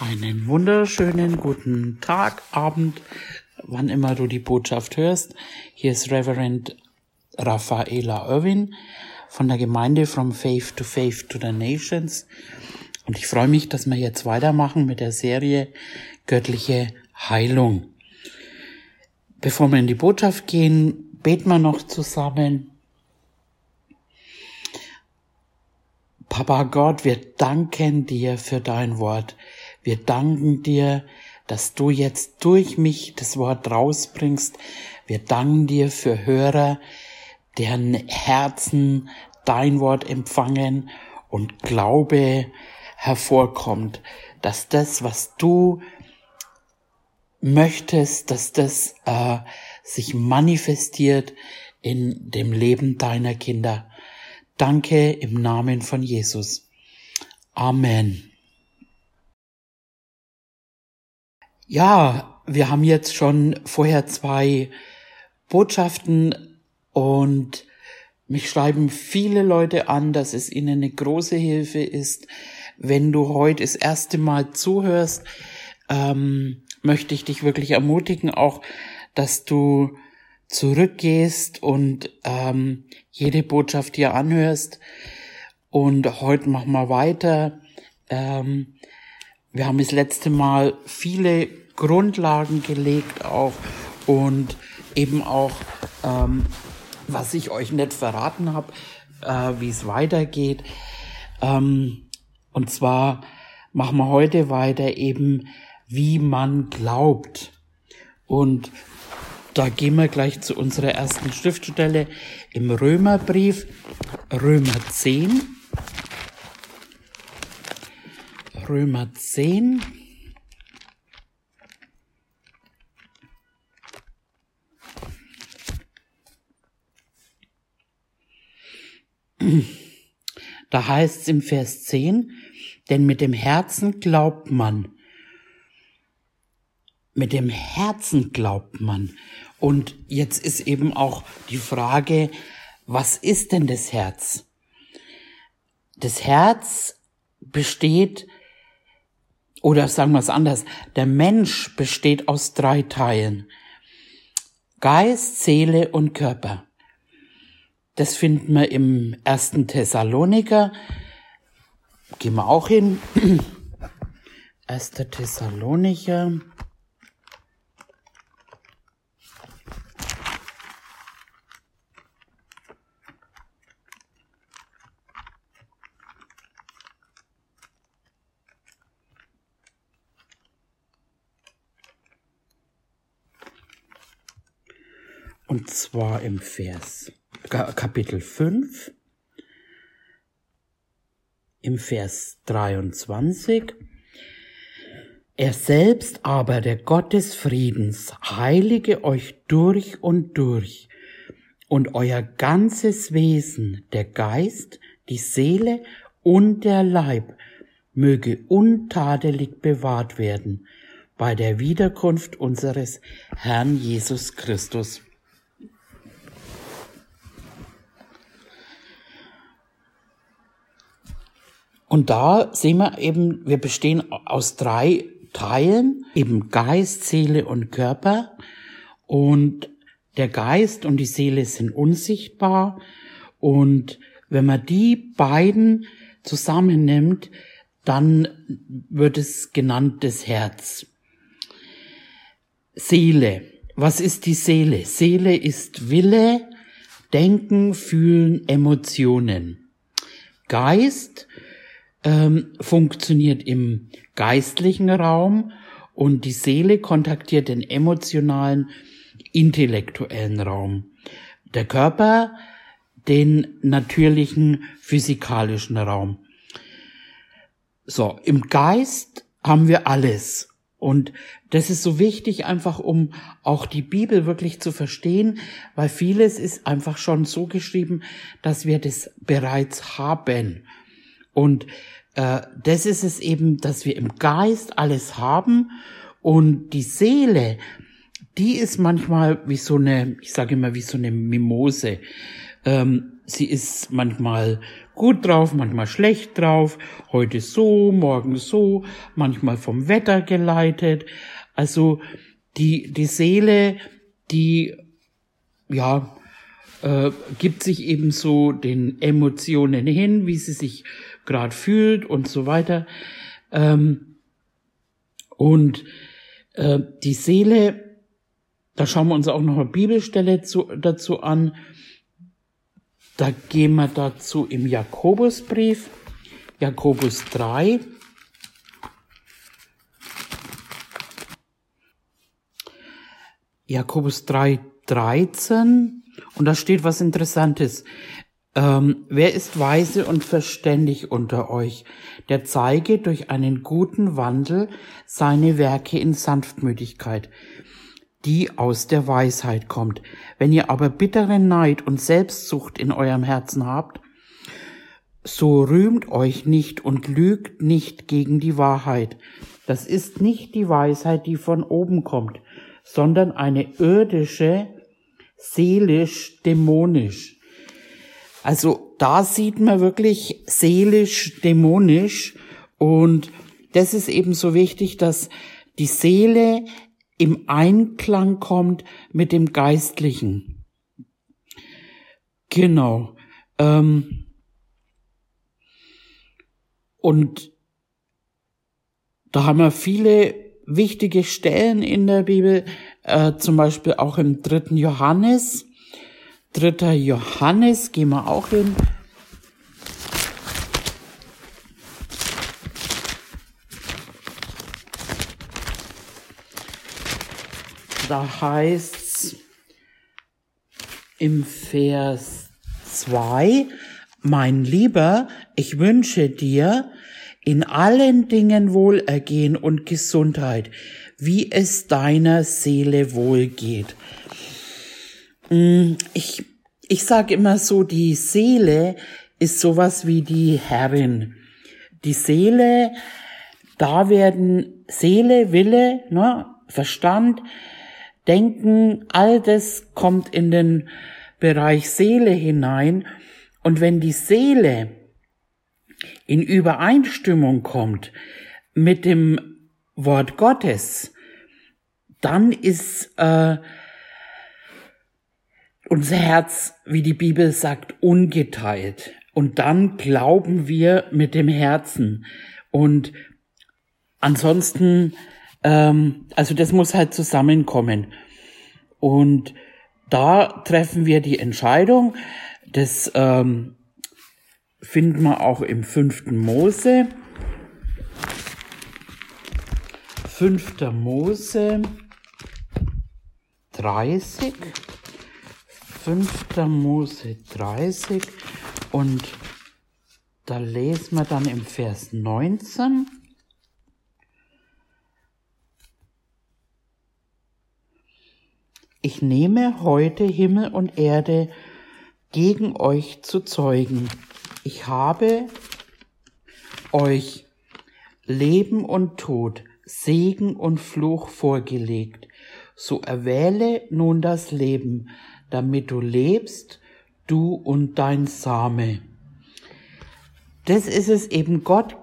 Einen wunderschönen guten Tag, Abend, wann immer du die Botschaft hörst. Hier ist Reverend Raffaela Irwin von der Gemeinde From Faith to Faith to the Nations. Und ich freue mich, dass wir jetzt weitermachen mit der Serie Göttliche Heilung. Bevor wir in die Botschaft gehen, beten wir noch zusammen. Papa Gott, wir danken dir für dein Wort. Wir danken dir, dass du jetzt durch mich das Wort rausbringst. Wir danken dir für Hörer, deren Herzen dein Wort empfangen und Glaube hervorkommt, dass das, was du möchtest, dass das äh, sich manifestiert in dem Leben deiner Kinder. Danke im Namen von Jesus. Amen. Ja, wir haben jetzt schon vorher zwei Botschaften und mich schreiben viele Leute an, dass es ihnen eine große Hilfe ist. Wenn du heute das erste Mal zuhörst, ähm, möchte ich dich wirklich ermutigen, auch, dass du zurückgehst und ähm, jede Botschaft hier anhörst. Und heute machen wir weiter. Ähm, wir haben das letzte Mal viele Grundlagen gelegt auch und eben auch, ähm, was ich euch nicht verraten habe, äh, wie es weitergeht. Ähm, und zwar machen wir heute weiter eben, wie man glaubt. Und da gehen wir gleich zu unserer ersten Schriftstelle im Römerbrief, Römer 10. Römer 10. Da heißt es im Vers 10, denn mit dem Herzen glaubt man. Mit dem Herzen glaubt man. Und jetzt ist eben auch die Frage, was ist denn das Herz? Das Herz besteht, oder sagen wir es anders, der Mensch besteht aus drei Teilen. Geist, Seele und Körper. Das finden wir im ersten Thessaloniker. Gehen wir auch hin. Erster Thessaloniker. Und zwar im Vers Kapitel 5 im Vers 23. Er selbst aber, der Gott des Friedens, heilige euch durch und durch und euer ganzes Wesen, der Geist, die Seele und der Leib möge untadelig bewahrt werden bei der Wiederkunft unseres Herrn Jesus Christus. Und da sehen wir eben, wir bestehen aus drei Teilen, eben Geist, Seele und Körper. Und der Geist und die Seele sind unsichtbar. Und wenn man die beiden zusammennimmt, dann wird es genannt das Herz. Seele. Was ist die Seele? Seele ist Wille, Denken, Fühlen, Emotionen. Geist ähm, funktioniert im geistlichen Raum und die Seele kontaktiert den emotionalen, intellektuellen Raum. Der Körper den natürlichen, physikalischen Raum. So, im Geist haben wir alles. Und das ist so wichtig, einfach um auch die Bibel wirklich zu verstehen, weil vieles ist einfach schon so geschrieben, dass wir das bereits haben. Und äh, das ist es eben, dass wir im Geist alles haben und die Seele, die ist manchmal wie so eine, ich sage immer wie so eine Mimose. Ähm, sie ist manchmal gut drauf, manchmal schlecht drauf, heute so, morgen so, manchmal vom Wetter geleitet. Also die, die Seele, die, ja, äh, gibt sich eben so den Emotionen hin, wie sie sich gerade fühlt und so weiter. Ähm, und äh, die Seele, da schauen wir uns auch noch eine Bibelstelle zu, dazu an. Da gehen wir dazu im Jakobusbrief, Jakobus 3. Jakobus 3, 13. Und da steht was Interessantes. Ähm, wer ist weise und verständig unter euch, der zeige durch einen guten Wandel seine Werke in Sanftmütigkeit, die aus der Weisheit kommt. Wenn ihr aber bitteren Neid und Selbstsucht in eurem Herzen habt, so rühmt euch nicht und lügt nicht gegen die Wahrheit. Das ist nicht die Weisheit, die von oben kommt, sondern eine irdische, seelisch, dämonisch. Also da sieht man wirklich seelisch, dämonisch und das ist eben so wichtig, dass die Seele im Einklang kommt mit dem Geistlichen. Genau. Ähm und da haben wir viele wichtige Stellen in der Bibel, äh, zum Beispiel auch im dritten Johannes. Dritter Johannes, gehen wir auch hin. Da heißt's im Vers 2, mein Lieber, ich wünsche dir in allen Dingen Wohlergehen und Gesundheit, wie es deiner Seele wohlgeht. Mm, ich, ich sage immer so, die Seele ist sowas wie die Herrin. Die Seele, da werden Seele, Wille, ne, Verstand, Denken, all das kommt in den Bereich Seele hinein. Und wenn die Seele in Übereinstimmung kommt mit dem Wort Gottes, dann ist äh, unser Herz, wie die Bibel sagt, ungeteilt. Und dann glauben wir mit dem Herzen. Und ansonsten, ähm, also das muss halt zusammenkommen. Und da treffen wir die Entscheidung, das ähm, finden wir auch im fünften Mose. Fünfter Mose 30. 5. Mose 30 und da lesen wir dann im Vers 19. Ich nehme heute Himmel und Erde gegen euch zu zeugen. Ich habe euch Leben und Tod, Segen und Fluch vorgelegt. So erwähle nun das Leben, damit du lebst, du und dein Same. Das ist es eben, Gott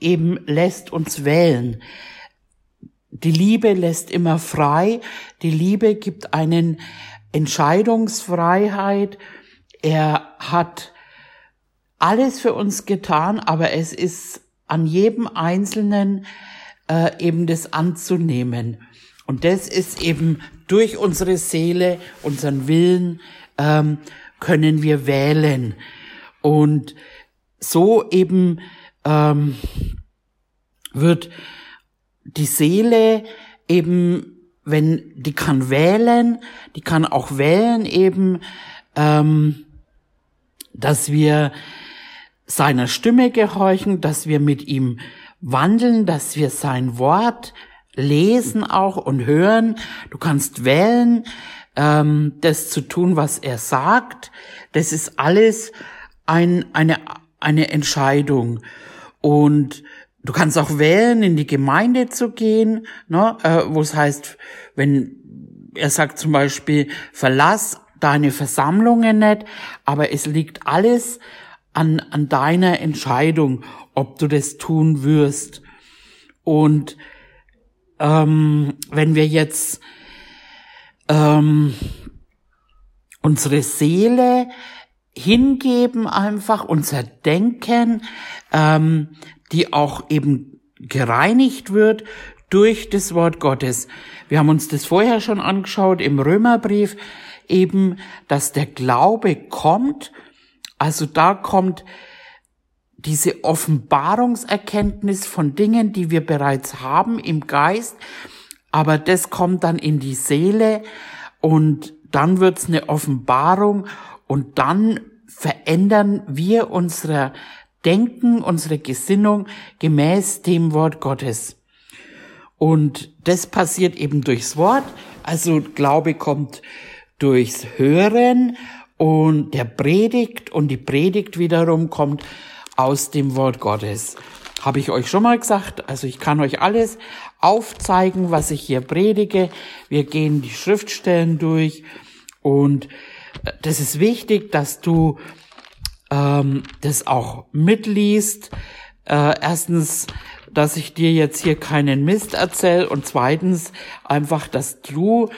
eben lässt uns wählen. Die Liebe lässt immer frei, die Liebe gibt einen Entscheidungsfreiheit. Er hat alles für uns getan, aber es ist an jedem Einzelnen äh, eben das anzunehmen. Und das ist eben durch unsere Seele, unseren Willen, ähm, können wir wählen. Und so eben ähm, wird die Seele eben, wenn die kann wählen, die kann auch wählen eben, ähm, dass wir seiner Stimme gehorchen, dass wir mit ihm wandeln, dass wir sein Wort lesen auch und hören. Du kannst wählen, ähm, das zu tun, was er sagt. Das ist alles ein, eine, eine Entscheidung. Und du kannst auch wählen, in die Gemeinde zu gehen, ne, äh, wo es heißt, wenn er sagt zum Beispiel, verlass deine Versammlungen nicht, aber es liegt alles an, an deiner Entscheidung, ob du das tun wirst. Und ähm, wenn wir jetzt ähm, unsere Seele hingeben, einfach unser Denken, ähm, die auch eben gereinigt wird durch das Wort Gottes. Wir haben uns das vorher schon angeschaut im Römerbrief, eben, dass der Glaube kommt. Also da kommt diese Offenbarungserkenntnis von Dingen, die wir bereits haben im Geist, aber das kommt dann in die Seele und dann wird's eine Offenbarung und dann verändern wir unsere Denken, unsere Gesinnung gemäß dem Wort Gottes. Und das passiert eben durchs Wort. Also Glaube kommt durchs Hören und der Predigt und die Predigt wiederum kommt aus dem Wort Gottes. Habe ich euch schon mal gesagt. Also ich kann euch alles aufzeigen, was ich hier predige. Wir gehen die Schriftstellen durch und äh, das ist wichtig, dass du ähm, das auch mitliest. Äh, erstens, dass ich dir jetzt hier keinen Mist erzähl und zweitens einfach, dass du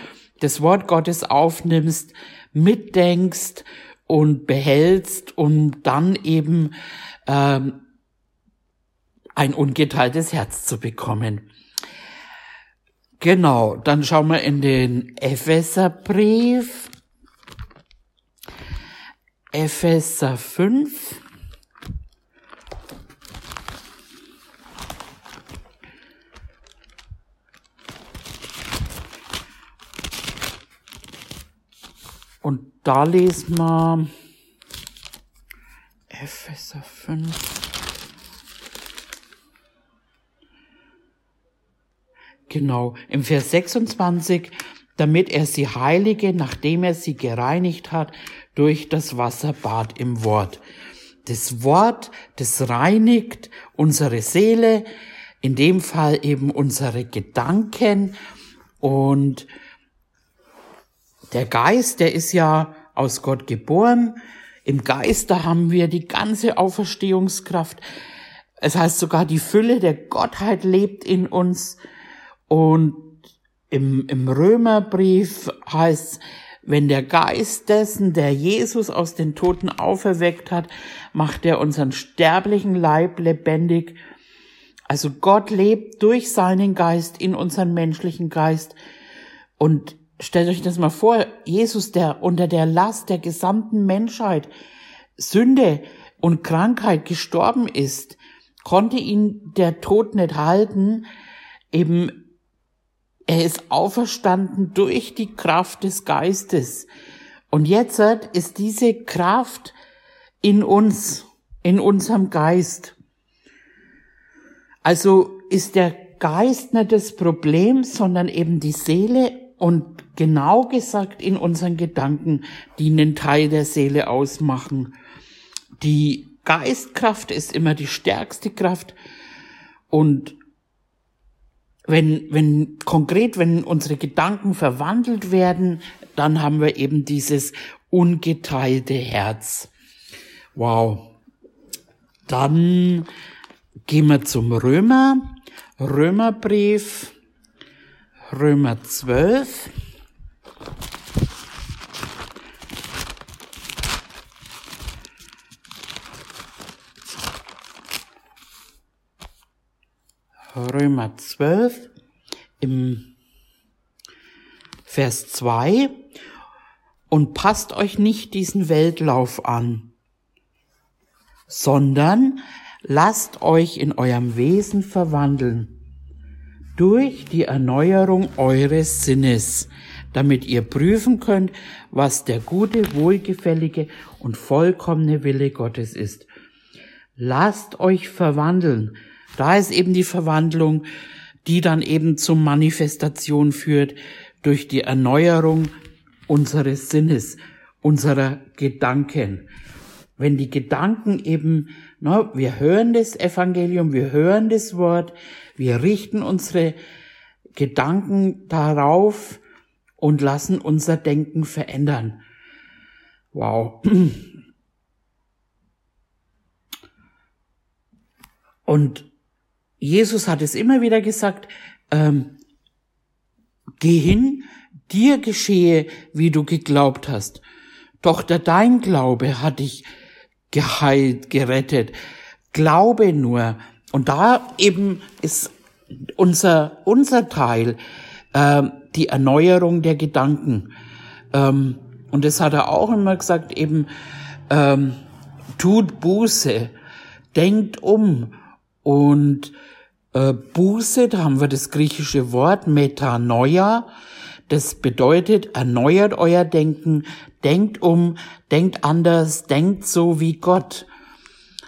das Wort Gottes aufnimmst, mitdenkst und behältst, um dann eben ähm, ein ungeteiltes Herz zu bekommen. Genau, dann schauen wir in den Epheserbrief. Epheser 5. Und da lesen wir Epheser 5. Genau, im Vers 26, damit er sie heilige, nachdem er sie gereinigt hat durch das Wasserbad im Wort. Das Wort, das reinigt unsere Seele, in dem Fall eben unsere Gedanken und der Geist, der ist ja aus Gott geboren. Im Geiste haben wir die ganze Auferstehungskraft. Es heißt sogar, die Fülle der Gottheit lebt in uns. Und im, im Römerbrief heißt, wenn der Geist dessen, der Jesus aus den Toten auferweckt hat, macht er unseren sterblichen Leib lebendig. Also Gott lebt durch seinen Geist in unseren menschlichen Geist. Und stellt euch das mal vor, Jesus, der unter der Last der gesamten Menschheit Sünde und Krankheit gestorben ist, konnte ihn der Tod nicht halten, eben er ist auferstanden durch die Kraft des Geistes. Und jetzt ist diese Kraft in uns, in unserem Geist. Also ist der Geist nicht das Problem, sondern eben die Seele und genau gesagt in unseren Gedanken, die einen Teil der Seele ausmachen. Die Geistkraft ist immer die stärkste Kraft und wenn, wenn konkret, wenn unsere Gedanken verwandelt werden, dann haben wir eben dieses ungeteilte Herz. Wow. Dann gehen wir zum Römer, Römerbrief, Römer 12. Römer 12 im Vers 2 und passt euch nicht diesen Weltlauf an, sondern lasst euch in eurem Wesen verwandeln durch die Erneuerung eures Sinnes, damit ihr prüfen könnt, was der gute, wohlgefällige und vollkommene Wille Gottes ist. Lasst euch verwandeln, da ist eben die Verwandlung, die dann eben zur Manifestation führt durch die Erneuerung unseres Sinnes, unserer Gedanken. Wenn die Gedanken eben, ne, wir hören das Evangelium, wir hören das Wort, wir richten unsere Gedanken darauf und lassen unser Denken verändern. Wow. Und Jesus hat es immer wieder gesagt, ähm, geh hin, dir geschehe, wie du geglaubt hast. Doch der dein Glaube hat dich geheilt, gerettet. Glaube nur. Und da eben ist unser, unser Teil, äh, die Erneuerung der Gedanken. Ähm, und das hat er auch immer gesagt, eben, ähm, tut Buße, denkt um und äh, Buße, da haben wir das griechische Wort Metanoia, das bedeutet, erneuert euer Denken, denkt um, denkt anders, denkt so wie Gott.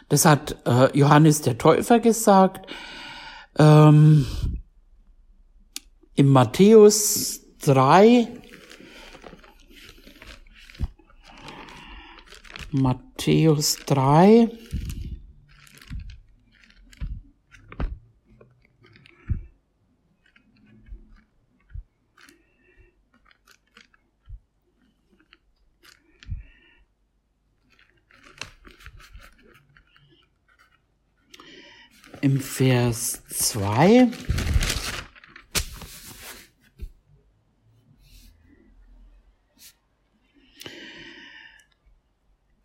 Das hat äh, Johannes der Täufer gesagt. Ähm, Im Matthäus 3, Matthäus 3, im Vers 2.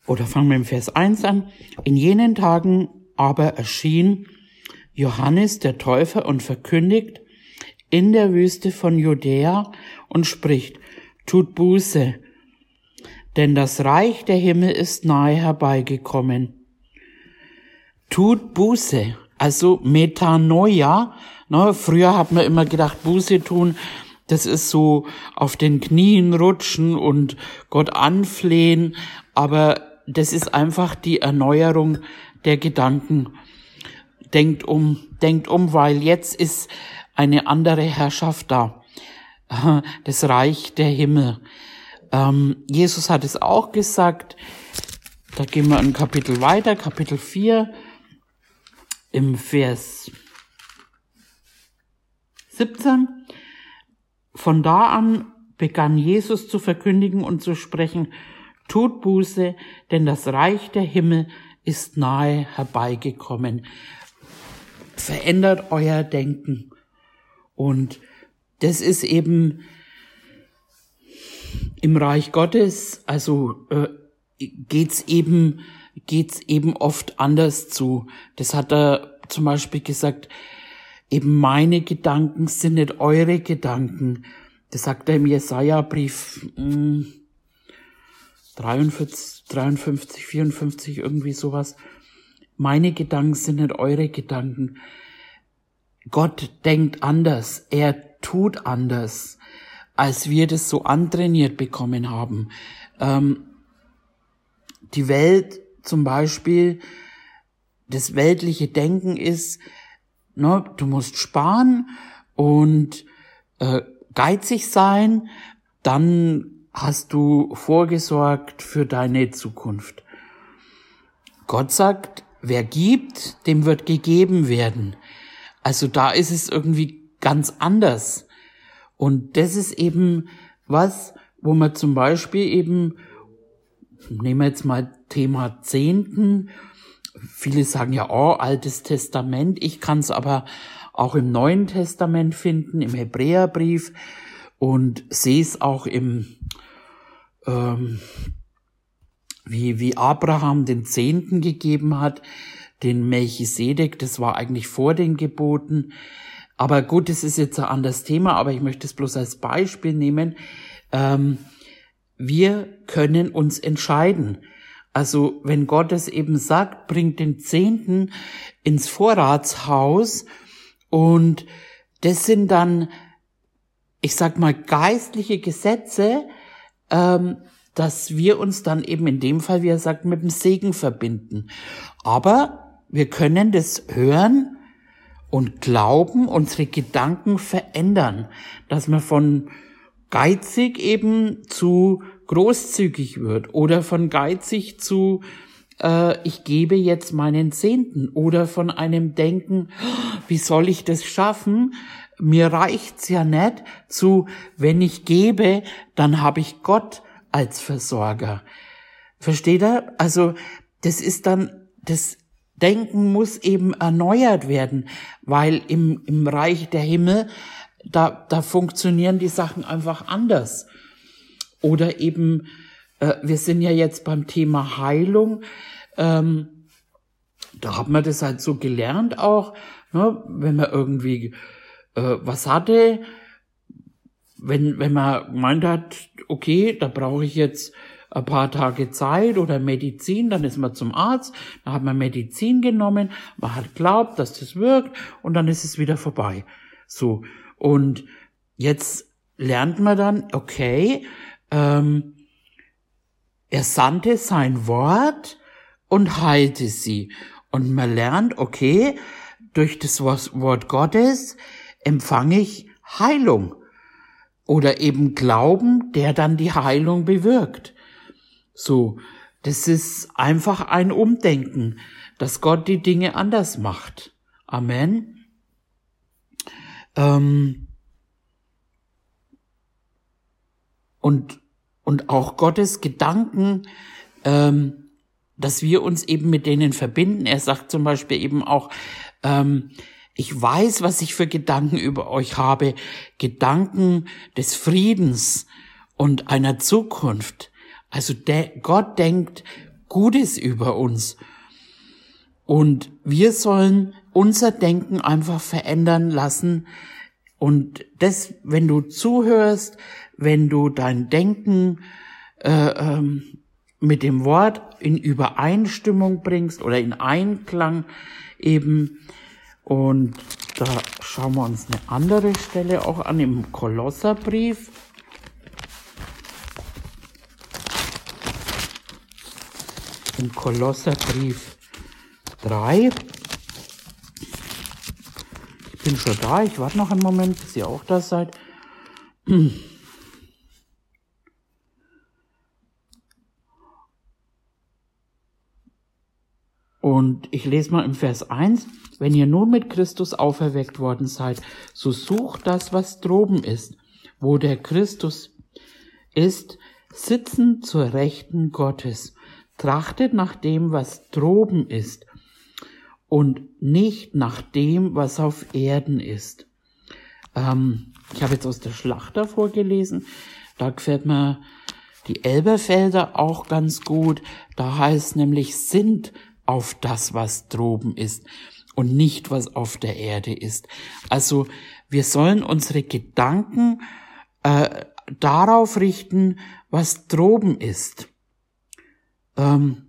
Oder fangen wir im Vers 1 an. In jenen Tagen aber erschien Johannes der Täufer und verkündigt in der Wüste von Judäa und spricht, tut Buße, denn das Reich der Himmel ist nahe herbeigekommen. Tut Buße. Also Metanoia, ne, früher hat man immer gedacht, Buße tun, das ist so auf den Knien rutschen und Gott anflehen, aber das ist einfach die Erneuerung der Gedanken. Denkt um, denkt um, weil jetzt ist eine andere Herrschaft da. Das Reich der Himmel. Ähm, Jesus hat es auch gesagt. Da gehen wir ein Kapitel weiter, Kapitel 4 im Vers 17. Von da an begann Jesus zu verkündigen und zu sprechen, tut Buße, denn das Reich der Himmel ist nahe herbeigekommen. Verändert euer Denken. Und das ist eben im Reich Gottes, also äh, geht's eben geht's eben oft anders zu. Das hat er zum Beispiel gesagt, eben meine Gedanken sind nicht eure Gedanken. Das sagt er im Jesaja-Brief 43, 53, 54, irgendwie sowas. Meine Gedanken sind nicht eure Gedanken. Gott denkt anders. Er tut anders, als wir das so antrainiert bekommen haben. Ähm, die Welt zum Beispiel das weltliche Denken ist, ne, du musst sparen und äh, geizig sein, dann hast du vorgesorgt für deine Zukunft. Gott sagt, wer gibt, dem wird gegeben werden. Also da ist es irgendwie ganz anders. Und das ist eben was, wo man zum Beispiel eben nehmen wir jetzt mal Thema Zehnten. Viele sagen ja, oh, Altes Testament. Ich kann es aber auch im Neuen Testament finden, im Hebräerbrief und sehe es auch im, ähm, wie, wie Abraham den Zehnten gegeben hat, den Melchisedek, das war eigentlich vor den Geboten. Aber gut, das ist jetzt ein anderes Thema, aber ich möchte es bloß als Beispiel nehmen. Ähm, wir können uns entscheiden. Also wenn Gott es eben sagt, bringt den Zehnten ins Vorratshaus und das sind dann, ich sag mal, geistliche Gesetze, ähm, dass wir uns dann eben in dem Fall, wie er sagt, mit dem Segen verbinden. Aber wir können das hören und glauben, unsere Gedanken verändern, dass wir von geizig eben zu großzügig wird oder von geizig zu äh, ich gebe jetzt meinen Zehnten oder von einem Denken, wie soll ich das schaffen? Mir reicht's ja nicht zu, wenn ich gebe, dann habe ich Gott als Versorger. Versteht er? Also das ist dann, das Denken muss eben erneuert werden, weil im, im Reich der Himmel, da, da funktionieren die Sachen einfach anders. Oder eben, äh, wir sind ja jetzt beim Thema Heilung, ähm, da hat man das halt so gelernt auch, ne, wenn man irgendwie äh, was hatte, wenn, wenn man gemeint hat, okay, da brauche ich jetzt ein paar Tage Zeit oder Medizin, dann ist man zum Arzt, dann hat man Medizin genommen, man hat glaubt, dass das wirkt und dann ist es wieder vorbei. So. Und jetzt lernt man dann, okay, ähm, er sandte sein Wort und heilte sie. Und man lernt, okay, durch das Wort Gottes empfange ich Heilung oder eben Glauben, der dann die Heilung bewirkt. So, das ist einfach ein Umdenken, dass Gott die Dinge anders macht. Amen. Ähm und, und auch Gottes Gedanken, ähm, dass wir uns eben mit denen verbinden. Er sagt zum Beispiel eben auch, ähm, ich weiß, was ich für Gedanken über euch habe. Gedanken des Friedens und einer Zukunft. Also de Gott denkt Gutes über uns. Und wir sollen unser Denken einfach verändern lassen. Und das, wenn du zuhörst, wenn du dein Denken äh, ähm, mit dem Wort in Übereinstimmung bringst oder in Einklang eben. Und da schauen wir uns eine andere Stelle auch an im Kolosserbrief. im Kolosserbrief 3. Ich bin schon da, ich warte noch einen Moment, bis ihr auch da seid. Und ich lese mal im Vers 1, wenn ihr nun mit Christus auferweckt worden seid, so sucht das, was droben ist, wo der Christus ist, sitzen zur Rechten Gottes. Trachtet nach dem, was droben ist und nicht nach dem, was auf Erden ist. Ähm, ich habe jetzt aus der Schlachter vorgelesen. Da gefällt mir die Elberfelder auch ganz gut. Da heißt nämlich sind auf das, was droben ist und nicht was auf der Erde ist. Also wir sollen unsere Gedanken äh, darauf richten, was droben ist. Ähm,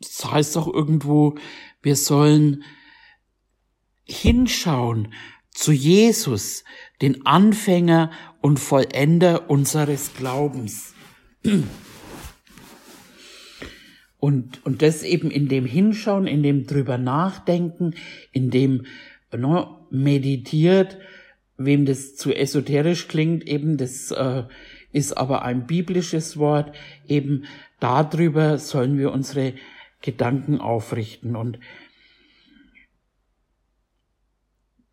das heißt auch irgendwo, wir sollen hinschauen zu Jesus, den Anfänger und Vollender unseres Glaubens. Und, und das eben in dem Hinschauen, in dem drüber nachdenken, in dem ne, meditiert, wem das zu esoterisch klingt, eben das äh, ist aber ein biblisches Wort. Eben darüber sollen wir unsere Gedanken aufrichten. Und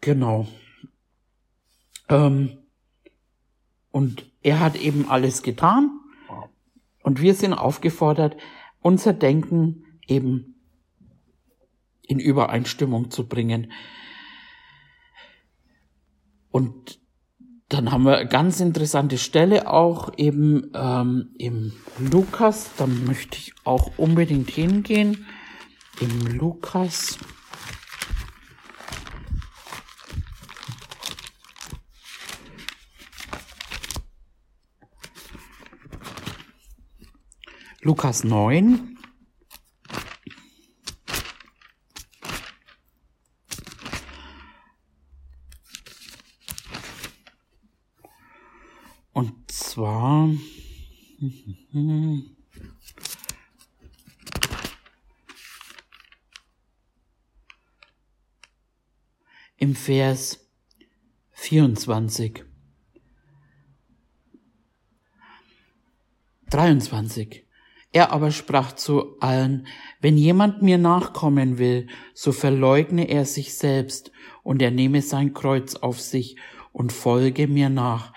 genau. Ähm, und er hat eben alles getan. Und wir sind aufgefordert, unser Denken eben in Übereinstimmung zu bringen. Und dann haben wir eine ganz interessante Stelle auch eben ähm, im Lukas. Da möchte ich auch unbedingt hingehen. Im Lukas. Lukas 9. zwar im Vers 24. 23. Er aber sprach zu allen, wenn jemand mir nachkommen will, so verleugne er sich selbst und er nehme sein Kreuz auf sich und folge mir nach.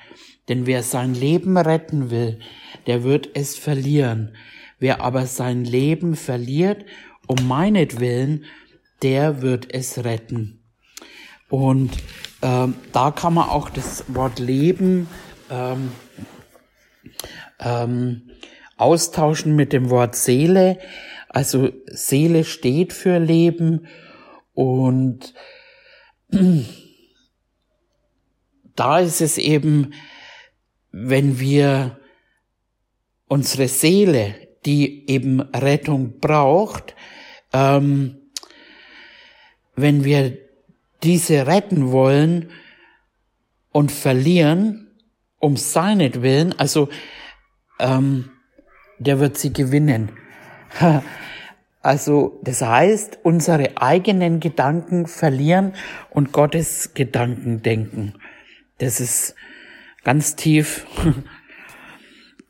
Denn wer sein Leben retten will, der wird es verlieren. Wer aber sein Leben verliert um meinetwillen, der wird es retten. Und ähm, da kann man auch das Wort Leben ähm, ähm, austauschen mit dem Wort Seele. Also Seele steht für Leben und da ist es eben, wenn wir unsere Seele, die eben Rettung braucht, ähm, wenn wir diese retten wollen und verlieren, um seinetwillen, also ähm, der wird sie gewinnen. Also das heißt, unsere eigenen Gedanken verlieren und Gottes Gedanken denken. Das ist ganz tief.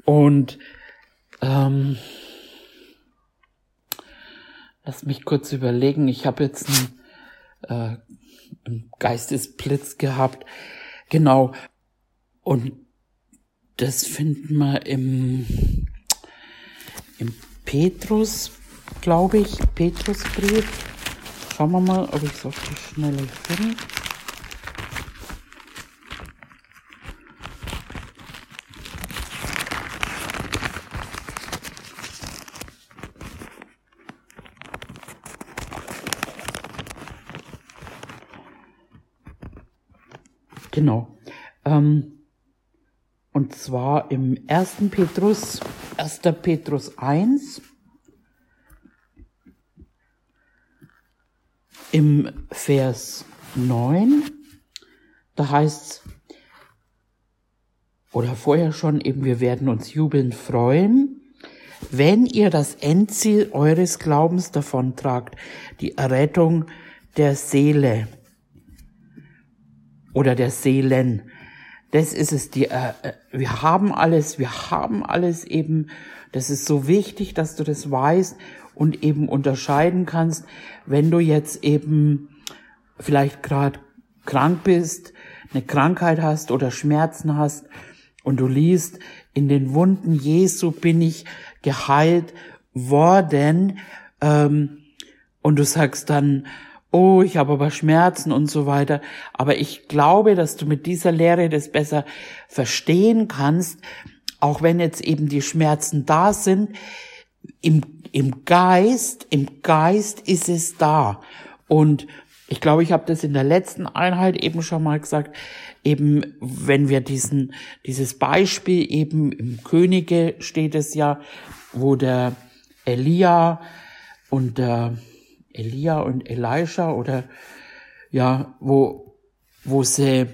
Und ähm, lass mich kurz überlegen. Ich habe jetzt einen, äh, einen Geistesblitz gehabt. Genau. Und das finden wir im, im Petrus, glaube ich, Petrusbrief. Schauen wir mal, ob ich es auf die Schnelle finde. Genau. Ähm, und zwar im 1. Petrus, 1. Petrus 1, im Vers 9, da heißt oder vorher schon eben, wir werden uns jubelnd freuen, wenn ihr das Endziel eures Glaubens davontragt, die Errettung der Seele oder der Seelen. Das ist es, die, äh, äh, wir haben alles, wir haben alles eben. Das ist so wichtig, dass du das weißt und eben unterscheiden kannst, wenn du jetzt eben vielleicht gerade krank bist, eine Krankheit hast oder Schmerzen hast und du liest, in den Wunden Jesu bin ich geheilt worden ähm, und du sagst dann, oh, ich habe aber Schmerzen und so weiter. Aber ich glaube, dass du mit dieser Lehre das besser verstehen kannst, auch wenn jetzt eben die Schmerzen da sind. Im, im Geist, im Geist ist es da. Und ich glaube, ich habe das in der letzten Einheit eben schon mal gesagt, eben wenn wir diesen, dieses Beispiel eben im Könige steht es ja, wo der Elia und der Elia und Elisha oder ja, wo, wo sie,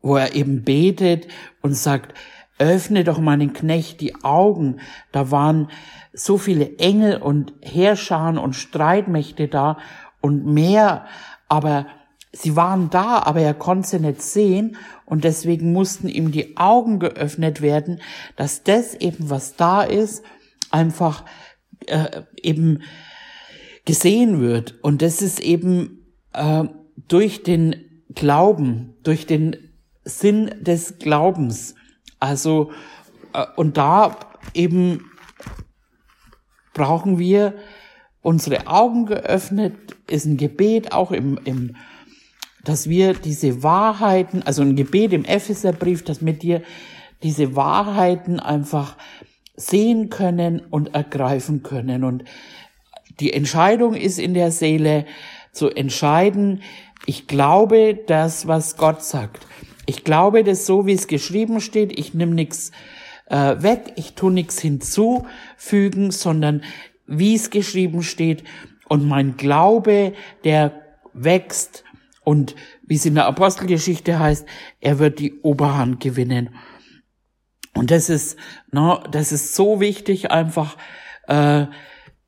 wo er eben betet und sagt, öffne doch meinen Knecht die Augen. Da waren so viele Engel und Heerscharen und Streitmächte da und mehr, aber sie waren da, aber er konnte sie nicht sehen und deswegen mussten ihm die Augen geöffnet werden, dass das eben, was da ist, einfach äh, eben gesehen wird. Und das ist eben äh, durch den Glauben, durch den Sinn des Glaubens. Also, äh, und da eben brauchen wir unsere Augen geöffnet, ist ein Gebet auch im, im dass wir diese Wahrheiten, also ein Gebet im Epheserbrief, dass mit dir diese Wahrheiten einfach sehen können und ergreifen können. Und die Entscheidung ist in der Seele zu entscheiden, ich glaube das, was Gott sagt. Ich glaube das so, wie es geschrieben steht. Ich nehme nichts äh, weg, ich tu nichts hinzufügen, sondern wie es geschrieben steht. Und mein Glaube, der wächst und wie es in der Apostelgeschichte heißt, er wird die Oberhand gewinnen. Und das ist, no, das ist so wichtig einfach. Äh,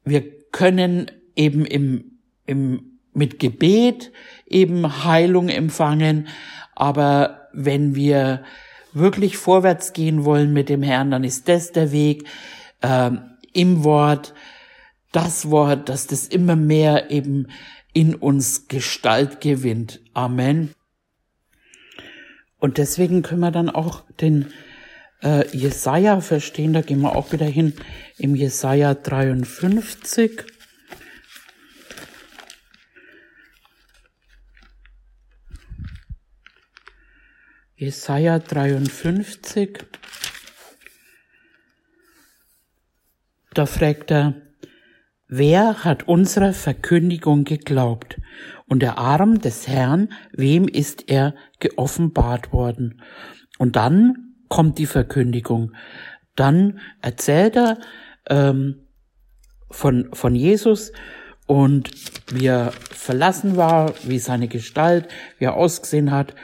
wir können eben im, im, mit Gebet eben Heilung empfangen. Aber wenn wir wirklich vorwärts gehen wollen mit dem Herrn, dann ist das der Weg äh, im Wort, das Wort, dass das immer mehr eben in uns Gestalt gewinnt. Amen. Und deswegen können wir dann auch den äh, Jesaja verstehen, da gehen wir auch wieder hin im Jesaja 53. Jesaja 53. Da fragt er, wer hat unserer Verkündigung geglaubt? Und der Arm des Herrn, wem ist er geoffenbart worden? Und dann kommt die Verkündigung. Dann erzählt er ähm, von, von Jesus und wie er verlassen war, wie seine Gestalt, wie er ausgesehen hat.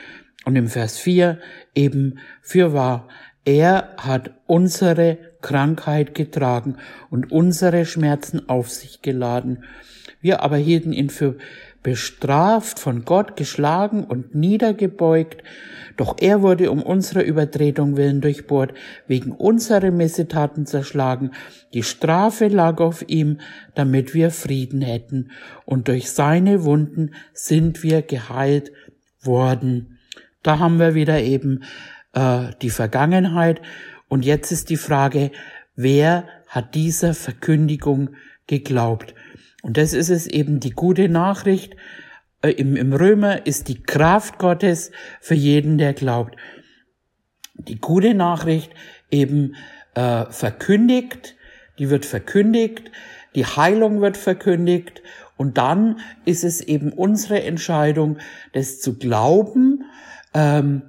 Und im Vers 4 eben für wahr, er hat unsere Krankheit getragen und unsere Schmerzen auf sich geladen. Wir aber hielten ihn für bestraft, von Gott geschlagen und niedergebeugt, doch er wurde um unsere Übertretung willen durchbohrt, wegen unserer Missetaten zerschlagen. Die Strafe lag auf ihm, damit wir Frieden hätten, und durch seine Wunden sind wir geheilt worden. Da haben wir wieder eben äh, die Vergangenheit, und jetzt ist die Frage, wer hat dieser Verkündigung geglaubt? Und das ist es eben die gute Nachricht. Äh, Im, Im Römer ist die Kraft Gottes für jeden, der glaubt. Die gute Nachricht eben äh, verkündigt, die wird verkündigt, die Heilung wird verkündigt und dann ist es eben unsere Entscheidung, das zu glauben, ähm,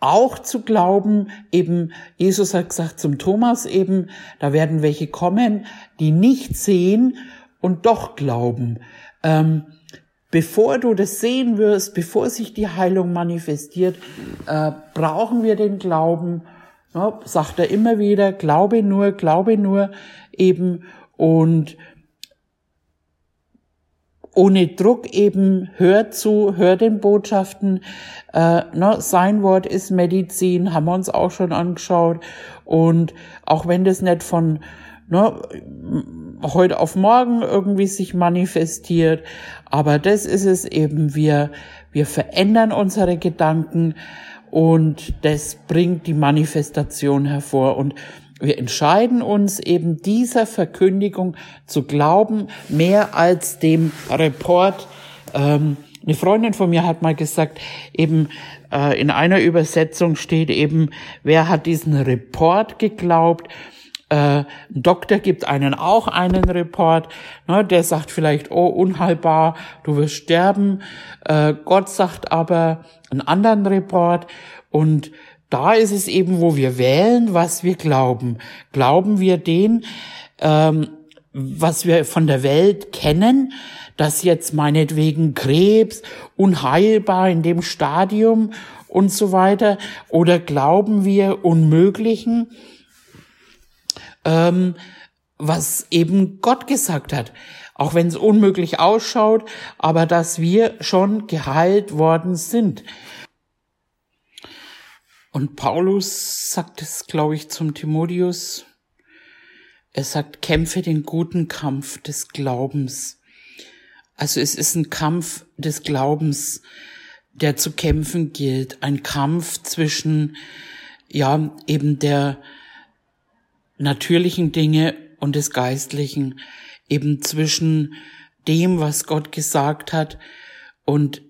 auch zu glauben, eben, Jesus hat gesagt zum Thomas eben, da werden welche kommen, die nicht sehen und doch glauben. Ähm, bevor du das sehen wirst, bevor sich die Heilung manifestiert, äh, brauchen wir den Glauben, ja, sagt er immer wieder, glaube nur, glaube nur eben und ohne Druck eben, hör zu, hör den Botschaften. Äh, ne, sein Wort ist Medizin, haben wir uns auch schon angeschaut. Und auch wenn das nicht von ne, heute auf morgen irgendwie sich manifestiert, aber das ist es eben, wir, wir verändern unsere Gedanken und das bringt die Manifestation hervor. Und wir entscheiden uns eben dieser Verkündigung zu glauben, mehr als dem Report. Ähm, eine Freundin von mir hat mal gesagt, eben äh, in einer Übersetzung steht eben, wer hat diesen Report geglaubt? Äh, Doktor gibt einen auch einen Report, ne, der sagt vielleicht, oh, unheilbar, du wirst sterben. Äh, Gott sagt aber einen anderen Report und da ist es eben, wo wir wählen, was wir glauben. Glauben wir den, ähm, was wir von der Welt kennen, dass jetzt meinetwegen Krebs unheilbar in dem Stadium und so weiter, oder glauben wir Unmöglichen, ähm, was eben Gott gesagt hat, auch wenn es unmöglich ausschaut, aber dass wir schon geheilt worden sind. Und Paulus sagt es, glaube ich, zum Timotheus. Er sagt, kämpfe den guten Kampf des Glaubens. Also es ist ein Kampf des Glaubens, der zu kämpfen gilt. Ein Kampf zwischen, ja, eben der natürlichen Dinge und des Geistlichen. Eben zwischen dem, was Gott gesagt hat und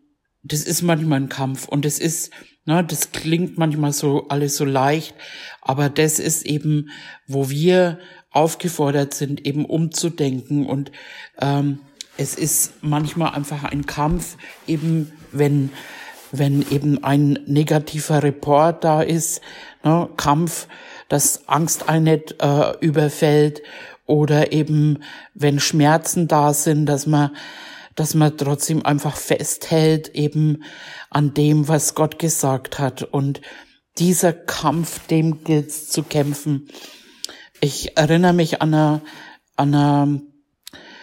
das ist manchmal ein Kampf und es ist Ne, das klingt manchmal so alles so leicht, aber das ist eben, wo wir aufgefordert sind, eben umzudenken und ähm, es ist manchmal einfach ein Kampf, eben wenn wenn eben ein negativer Report da ist, ne, Kampf, dass Angst einen nicht äh, überfällt oder eben wenn Schmerzen da sind, dass man dass man trotzdem einfach festhält eben an dem, was Gott gesagt hat. Und dieser Kampf, dem gilt zu kämpfen. Ich erinnere mich an eine, an eine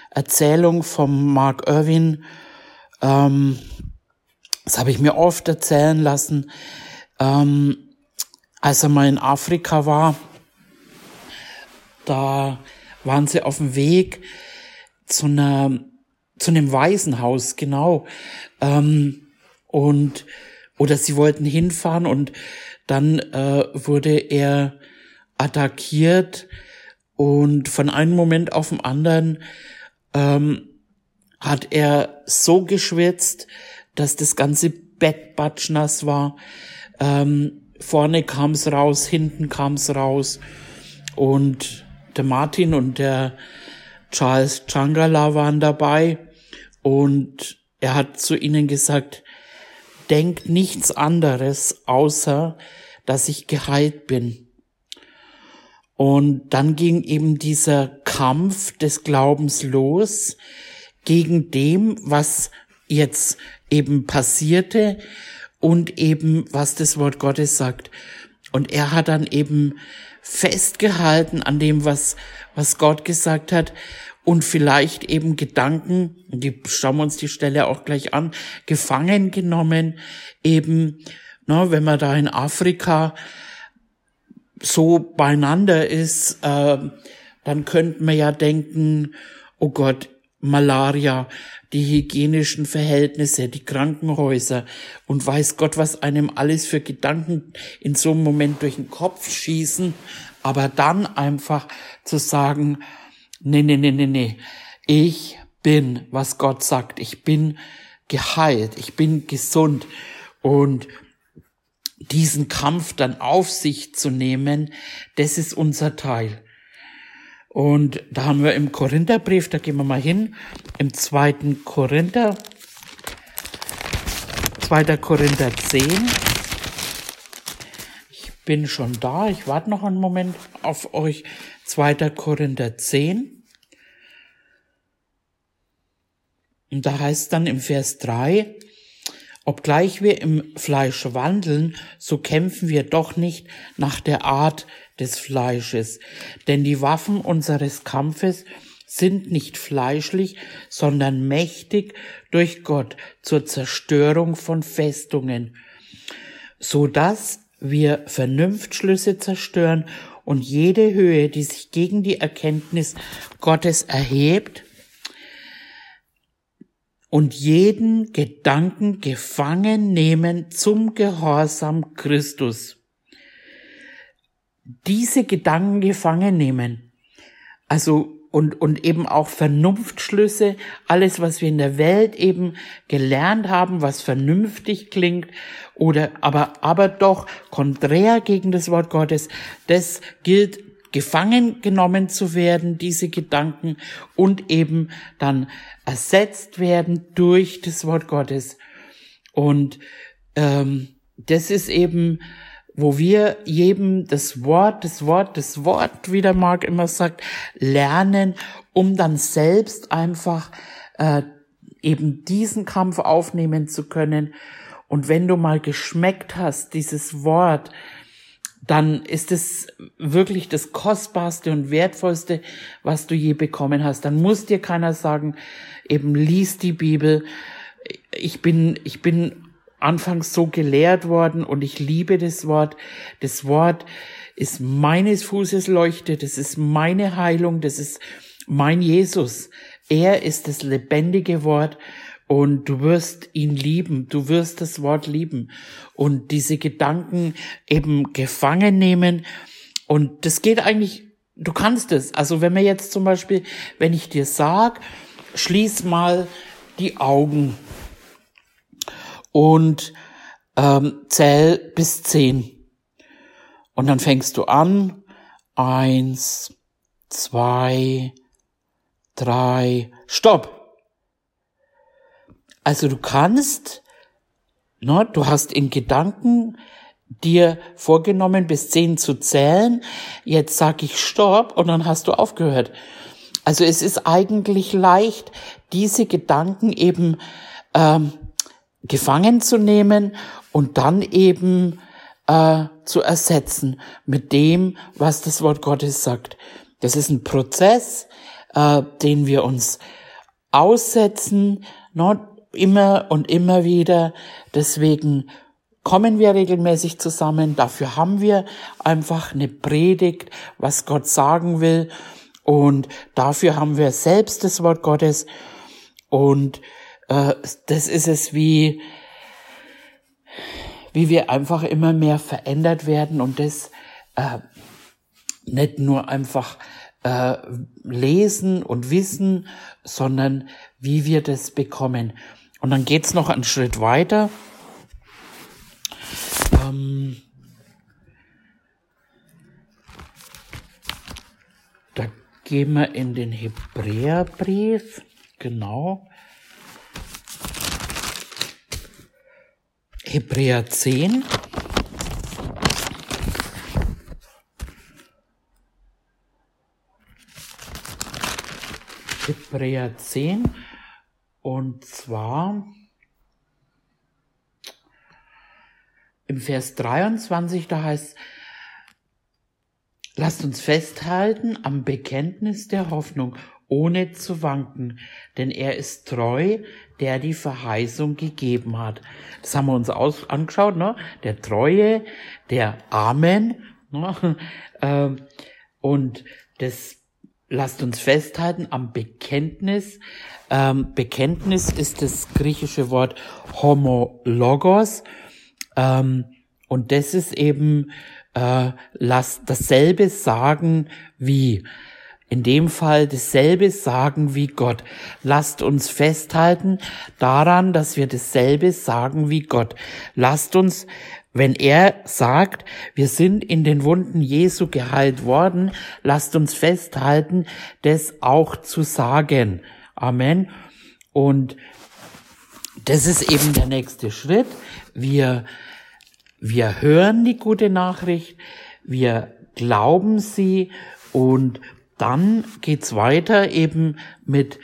Erzählung vom Mark Irwin. Ähm, das habe ich mir oft erzählen lassen. Ähm, als er mal in Afrika war, da waren sie auf dem Weg zu einer zu einem Waisenhaus, genau. Ähm, und oder sie wollten hinfahren und dann äh, wurde er attackiert und von einem Moment auf den anderen ähm, hat er so geschwitzt, dass das ganze Bett batschnass war. Ähm, vorne kam's raus, hinten kam's raus. Und der Martin und der Charles Changala waren dabei. Und er hat zu ihnen gesagt, denkt nichts anderes, außer dass ich geheilt bin. Und dann ging eben dieser Kampf des Glaubens los gegen dem, was jetzt eben passierte und eben was das Wort Gottes sagt. Und er hat dann eben festgehalten an dem, was, was Gott gesagt hat. Und vielleicht eben Gedanken, die schauen wir uns die Stelle auch gleich an, gefangen genommen, eben, na, wenn man da in Afrika so beieinander ist, äh, dann könnte man ja denken, oh Gott, Malaria, die hygienischen Verhältnisse, die Krankenhäuser und weiß Gott, was einem alles für Gedanken in so einem Moment durch den Kopf schießen, aber dann einfach zu sagen, nee, nee, nee, nee, nee, ich bin, was Gott sagt, ich bin geheilt, ich bin gesund und diesen Kampf dann auf sich zu nehmen, das ist unser Teil. Und da haben wir im Korintherbrief, da gehen wir mal hin, im zweiten Korinther, 2. Korinther 10. Ich bin schon da, ich warte noch einen Moment auf euch. 2. Korinther 10. Und da heißt dann im Vers 3, obgleich wir im Fleisch wandeln, so kämpfen wir doch nicht nach der Art des Fleisches. Denn die Waffen unseres Kampfes sind nicht fleischlich, sondern mächtig durch Gott zur Zerstörung von Festungen, so dass wir Vernunftschlüsse zerstören und jede Höhe, die sich gegen die Erkenntnis Gottes erhebt, und jeden Gedanken gefangen nehmen zum Gehorsam Christus diese Gedanken gefangen nehmen. Also und, und eben auch Vernunftschlüsse, alles, was wir in der Welt eben gelernt haben, was vernünftig klingt oder aber, aber doch konträr gegen das Wort Gottes, das gilt gefangen genommen zu werden, diese Gedanken und eben dann ersetzt werden durch das Wort Gottes. Und ähm, das ist eben wo wir jedem das Wort, das Wort, das Wort, wie der Mark immer sagt, lernen, um dann selbst einfach äh, eben diesen Kampf aufnehmen zu können. Und wenn du mal geschmeckt hast, dieses Wort, dann ist es wirklich das kostbarste und wertvollste, was du je bekommen hast. Dann muss dir keiner sagen, eben lies die Bibel. Ich bin, ich bin anfangs so gelehrt worden und ich liebe das Wort. Das Wort ist meines Fußes Leuchte, das ist meine Heilung, das ist mein Jesus. Er ist das lebendige Wort und du wirst ihn lieben, du wirst das Wort lieben und diese Gedanken eben gefangen nehmen und das geht eigentlich, du kannst es. Also wenn wir jetzt zum Beispiel, wenn ich dir sag, schließ mal die Augen und ähm, zähl bis zehn. Und dann fängst du an. Eins, zwei, drei, stopp. Also du kannst, ne, du hast in Gedanken dir vorgenommen, bis zehn zu zählen. Jetzt sag ich Stopp und dann hast du aufgehört. Also es ist eigentlich leicht, diese Gedanken eben ähm, gefangen zu nehmen und dann eben äh, zu ersetzen mit dem, was das Wort Gottes sagt. Das ist ein Prozess, äh, den wir uns aussetzen, ne, immer und immer wieder. Deswegen kommen wir regelmäßig zusammen. Dafür haben wir einfach eine Predigt, was Gott sagen will. Und dafür haben wir selbst das Wort Gottes. Und äh, das ist es wie, wie wir einfach immer mehr verändert werden und das äh, nicht nur einfach äh, lesen und wissen, sondern wie wir das bekommen. Und dann geht's noch einen Schritt weiter. Ähm, da gehen wir in den Hebräerbrief, genau. Hebräer 10. Hebräer 10 und zwar im Vers 23, da heißt, lasst uns festhalten am Bekenntnis der Hoffnung, ohne zu wanken, denn er ist treu, der die Verheißung gegeben hat. Das haben wir uns aus, angeschaut, ne? Der Treue, der Amen, ne? Ähm, und das lasst uns festhalten am Bekenntnis. Ähm, Bekenntnis ist das griechische Wort homologos. Ähm, und das ist eben äh, lasst dasselbe sagen wie. In dem Fall dasselbe sagen wie Gott. Lasst uns festhalten daran, dass wir dasselbe sagen wie Gott. Lasst uns wenn er sagt, wir sind in den Wunden Jesu geheilt worden, lasst uns festhalten, das auch zu sagen. Amen. Und das ist eben der nächste Schritt. Wir, wir hören die gute Nachricht, wir glauben sie und dann geht's weiter eben mit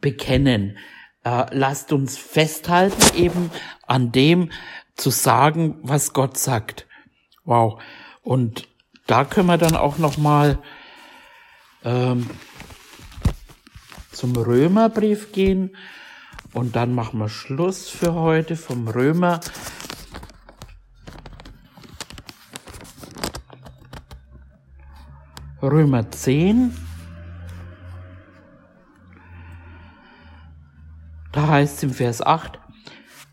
Bekennen. Äh, lasst uns festhalten eben an dem, zu sagen, was Gott sagt. Wow. Und da können wir dann auch noch mal ähm, zum Römerbrief gehen und dann machen wir Schluss für heute vom Römer. Römer 10. Da heißt es im Vers 8,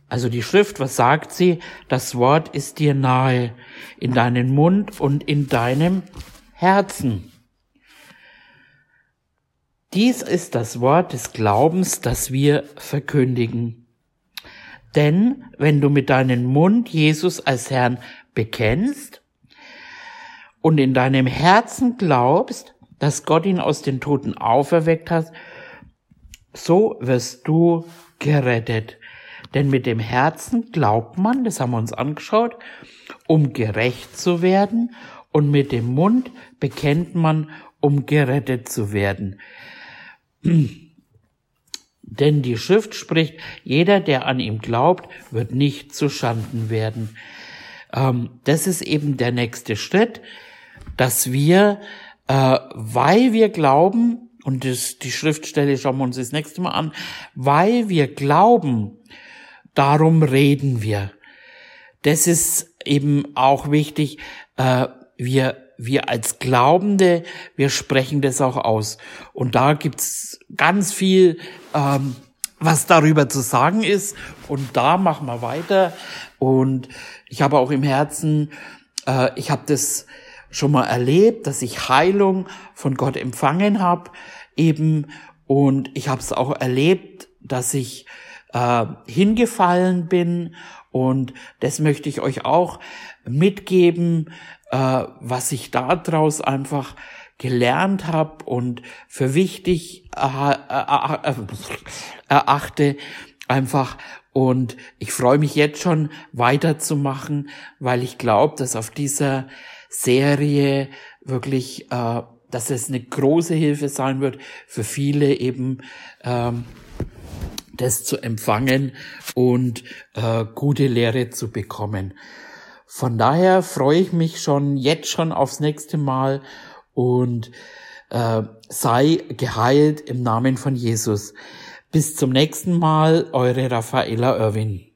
also die Schrift, was sagt sie? Das Wort ist dir nahe, in deinen Mund und in deinem Herzen. Dies ist das Wort des Glaubens, das wir verkündigen. Denn wenn du mit deinem Mund Jesus als Herrn bekennst und in deinem Herzen glaubst, dass Gott ihn aus den Toten auferweckt hat, so wirst du gerettet. Denn mit dem Herzen glaubt man, das haben wir uns angeschaut, um gerecht zu werden, und mit dem Mund bekennt man, um gerettet zu werden. Denn die Schrift spricht, jeder, der an ihm glaubt, wird nicht zu Schanden werden. Ähm, das ist eben der nächste Schritt, dass wir, äh, weil wir glauben, und das, die Schriftstelle schauen wir uns das nächste Mal an, weil wir glauben, darum reden wir. Das ist eben auch wichtig. Äh, wir, wir als Glaubende, wir sprechen das auch aus. Und da gibt's ganz viel, ähm, was darüber zu sagen ist. Und da machen wir weiter. Und ich habe auch im Herzen, äh, ich habe das schon mal erlebt, dass ich Heilung von Gott empfangen habe, eben. Und ich habe es auch erlebt, dass ich äh, hingefallen bin. Und das möchte ich euch auch mitgeben, äh, was ich daraus einfach gelernt habe und für wichtig erachte einfach und ich freue mich jetzt schon weiterzumachen, weil ich glaube, dass auf dieser Serie wirklich, äh, dass es eine große Hilfe sein wird für viele eben ähm, das zu empfangen und äh, gute Lehre zu bekommen. Von daher freue ich mich schon jetzt schon aufs nächste Mal und äh, sei geheilt im Namen von Jesus. Bis zum nächsten Mal, eure Raffaella Irwin.